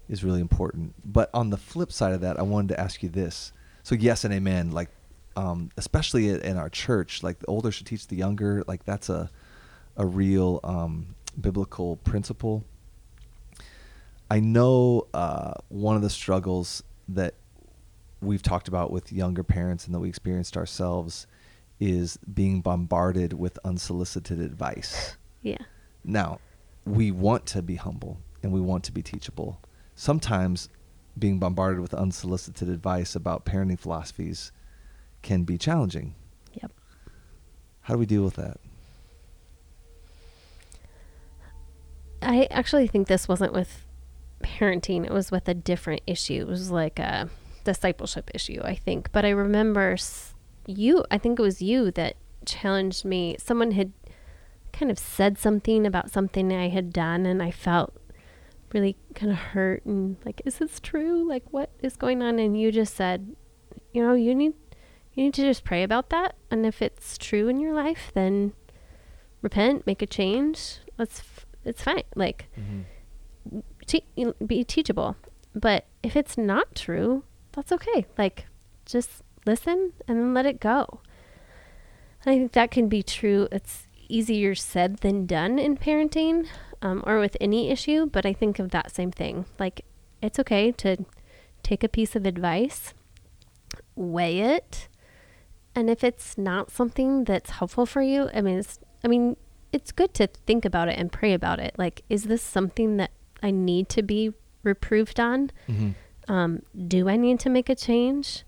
is really important. But on the flip side of that, I wanted to ask you this. So yes and amen. Like, um, especially in our church, like the older should teach the younger. Like that's a a real um, biblical principle. I know uh, one of the struggles that we've talked about with younger parents and that we experienced ourselves is being bombarded with unsolicited advice. Yeah. Now, we want to be humble and we want to be teachable. Sometimes being bombarded with unsolicited advice about parenting philosophies can be challenging. Yep. How do we deal with that? I actually think this wasn't with parenting. It was with a different issue. It was like a discipleship issue, I think. But I remember s- you, I think it was you that challenged me. Someone had kind of said something about something I had done, and I felt really kind of hurt and like, is this true? Like, what is going on? And you just said, you know, you need you need to just pray about that, and if it's true in your life, then repent, make a change. Let's. F- it's fine. Like, mm-hmm. te- you know, be teachable. But if it's not true, that's okay. Like, just listen and then let it go. And I think that can be true. It's easier said than done in parenting um, or with any issue, but I think of that same thing. Like, it's okay to take a piece of advice, weigh it, and if it's not something that's helpful for you, I mean, it's, I mean, it's good to think about it and pray about it. Like, is this something that I need to be reproved on? Mhm. Um, do I need to make a change?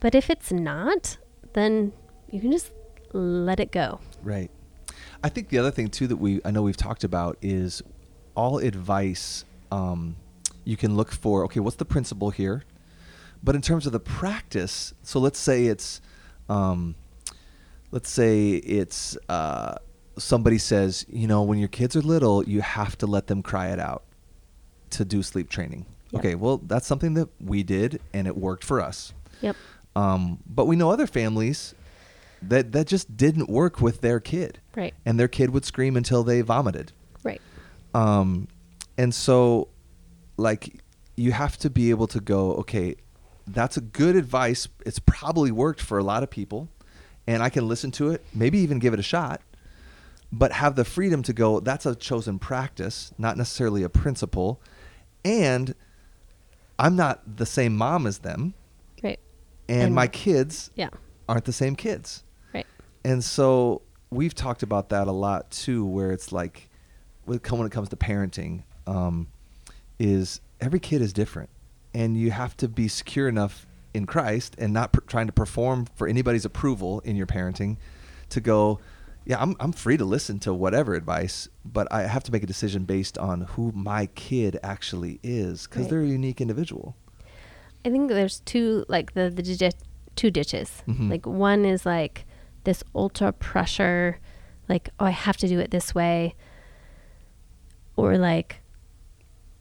But if it's not, then you can just let it go. Right. I think the other thing too that we I know we've talked about is all advice um, you can look for. Okay, what's the principle here? But in terms of the practice, so let's say it's, um, let's say it's uh, somebody says, you know, when your kids are little, you have to let them cry it out to do sleep training. Yep. Okay, well that's something that we did and it worked for us. Yep. Um, but we know other families that that just didn't work with their kid, Right. and their kid would scream until they vomited. Right. Um, and so, like, you have to be able to go, okay, that's a good advice. It's probably worked for a lot of people, and I can listen to it, maybe even give it a shot, but have the freedom to go, that's a chosen practice, not necessarily a principle. And I'm not the same mom as them. And, And- my kids Yeah. aren't the same kids. Right. And so we've talked about that a lot too, where it's like, when it come- when it comes to parenting, um, is every kid is different, and you have to be secure enough in Christ and not pr- trying to perform for anybody's approval in your parenting, to go, yeah, I'm I'm free to listen to whatever advice, but I have to make a decision based on who my kid actually is, because Right. they're a unique individual. I think there's two like the the di- two ditches. Mhm. Like one is like this ultra pressure, like oh I have to do it this way, or like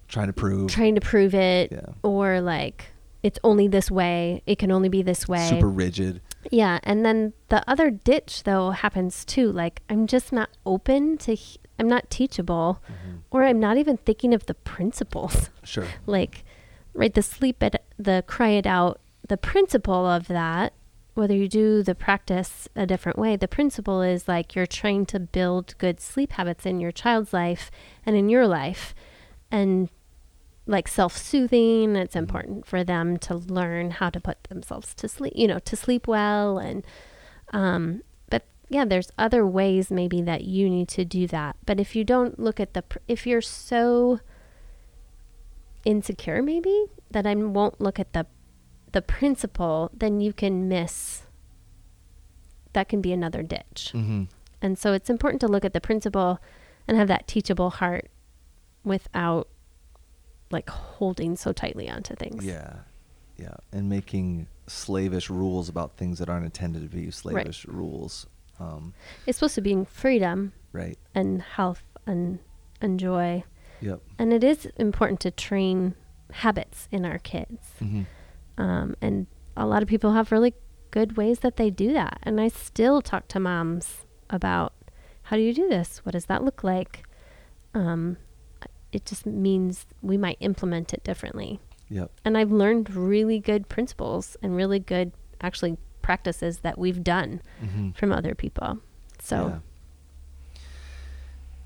Trying to prove trying to prove it, Yeah. or like it's only this way. It can only be this way. super rigid. Yeah, and then the other ditch though happens too. Like I'm just not open to. he- I'm not teachable, Mm-hmm. or I'm not even thinking of the principles. Sure. like right the sleep it the cry it out the principle of that whether you do the practice a different way the principle is like you're trying to build good sleep habits in your child's life and in your life. And like self-soothing it's important for them to learn how to put themselves to sleep you know to sleep well and um but yeah there's other ways maybe that you need to do that. But if you don't look at the pr- if you're so insecure maybe that I won't look at the the principle, then you can miss that can be another ditch. Mm-hmm. And so it's important to look at the principle and have that teachable heart without like holding so tightly onto things. Yeah, yeah, and making slavish rules about things that aren't intended to be slavish rules. Um, It's supposed to be in freedom right. and health and and joy. Yep. And it is important to train habits in our kids. Mm-hmm. Um, and a lot of people have really good ways that they do that. And I still talk to moms about how do you do this? What does that look like? Um, it just means we might implement it differently. Yep. And I've learned really good principles and really good, actually, practices that we've done Mm-hmm. from other people. So, Yeah.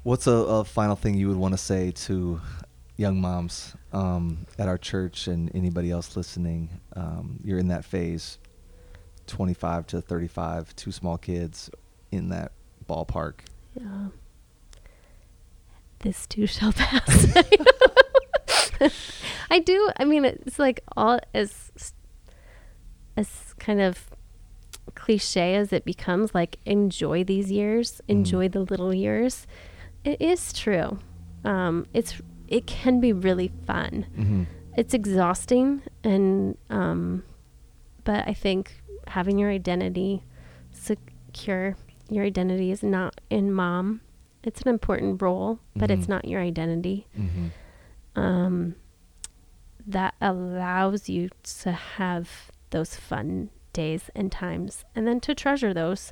What's a, a final thing you would want to say to young moms um, at our church and anybody else listening? Um, you're in that phase, 25 to 35, two small kids in that ballpark. yeah. This too shall pass. I do. I mean, it's like all as as kind of cliche as it becomes. Like enjoy these years, enjoy the little years. It is true. Um, it's it can be really fun. Mm-hmm. It's exhausting, and um, but I think having your identity secure, your identity is not in mom. It's an important role, but it's Mhm. not your identity Mm-hmm. um, that allows you to have those fun days and times and then to treasure those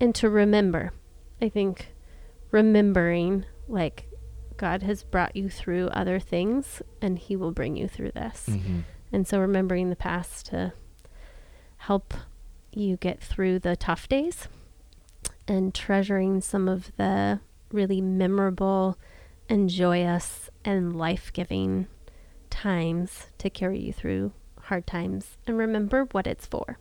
and to remember. I think remembering like God has brought you through other things and he will bring you through this. Mm-hmm. And so remembering the past to help you get through the tough days and treasuring some of the really memorable and joyous and life giving times to carry you through hard times and remember what it's for.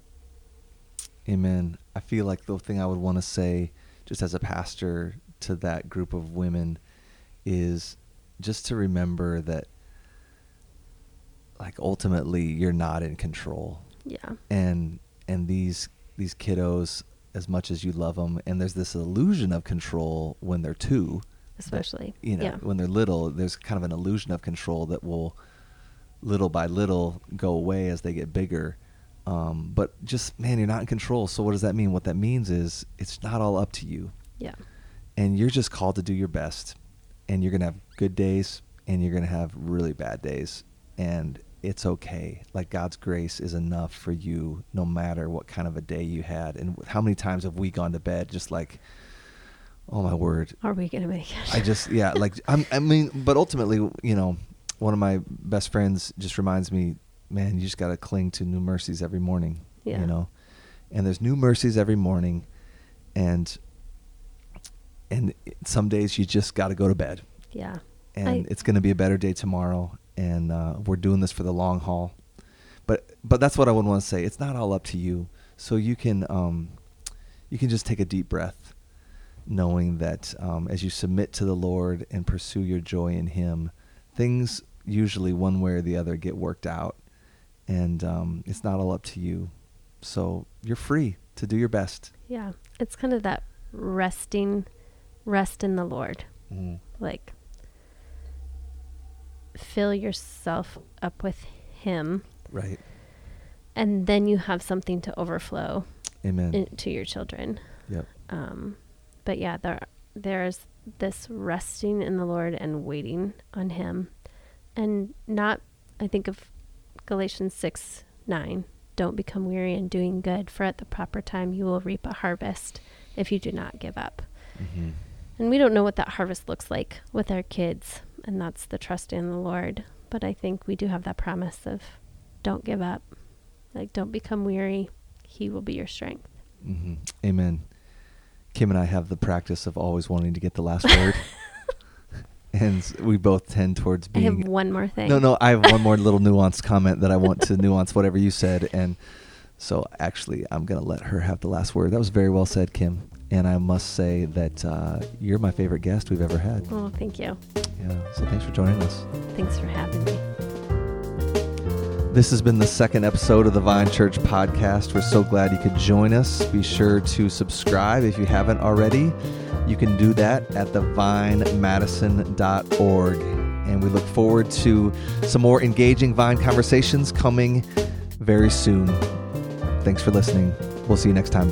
Amen. I feel like the thing I would want to say, just as a pastor to that group of women, is just to remember that like ultimately you're not in control Yeah. and and these these kiddos as much as you love them and there's this illusion of control when they're two that, Especially. you know yeah. when they're little there's kind of an illusion of control that will little by little go away as they get bigger um, but just man you're not in control so what does that mean what that means is it's not all up to you yeah. and you're just called to do your best and you're going to have good days and you're going to have really bad days and it's okay like god's grace is enough for you no matter what kind of a day you had and how many times have we gone to bed just like oh my word Are we gonna make it? i just yeah like I'm, i mean but ultimately you know one of my best friends just reminds me man you just got to cling to new mercies every morning Yeah. you know and there's new mercies every morning and and some days you just got to go to bed. Yeah. and I- it's going to be a better day tomorrow and uh, we're doing this for the long haul. But but that's what i would want to say. It's not all up to you. So you can um, you can just take a deep breath knowing that um, as you submit to the lord and pursue your joy in him things usually one way or the other get worked out. And um, it's not all up to you. So you're free to do your best. Yeah. It's kind of that resting, rest in the Lord. mm. Like, fill yourself up with Him, right and then you have something to overflow amen into your children. yep Um, but yeah, there there's this resting in the Lord and waiting on Him, and not. I think of Galatians six nine. Don't become weary in doing good, for at the proper time you will reap a harvest if you do not give up. hmm And we don't know what that harvest looks like with our kids, and that's the trust in the Lord. But I think we do have that promise of don't give up. Like, don't become weary. He will be your strength. hmm Amen. Kim and I have the practice of always wanting to get the last word, and we both tend towards being. I have one more thing. no, no, I have one more little nuanced comment that I want to nuance whatever you said, and so actually, I'm gonna let her have the last word. That was very well said, Kim. And I must say that uh, you're my favorite guest we've ever had. Oh, thank you. Yeah. So thanks for joining us. Thanks for having me. This has been the second episode of the Vine Church podcast. We're so glad you could join us. Be sure to subscribe if you haven't already. You can do that at thevinemadison.org. And we look forward to some more engaging Vine conversations coming very soon. Thanks for listening. We'll see you next time.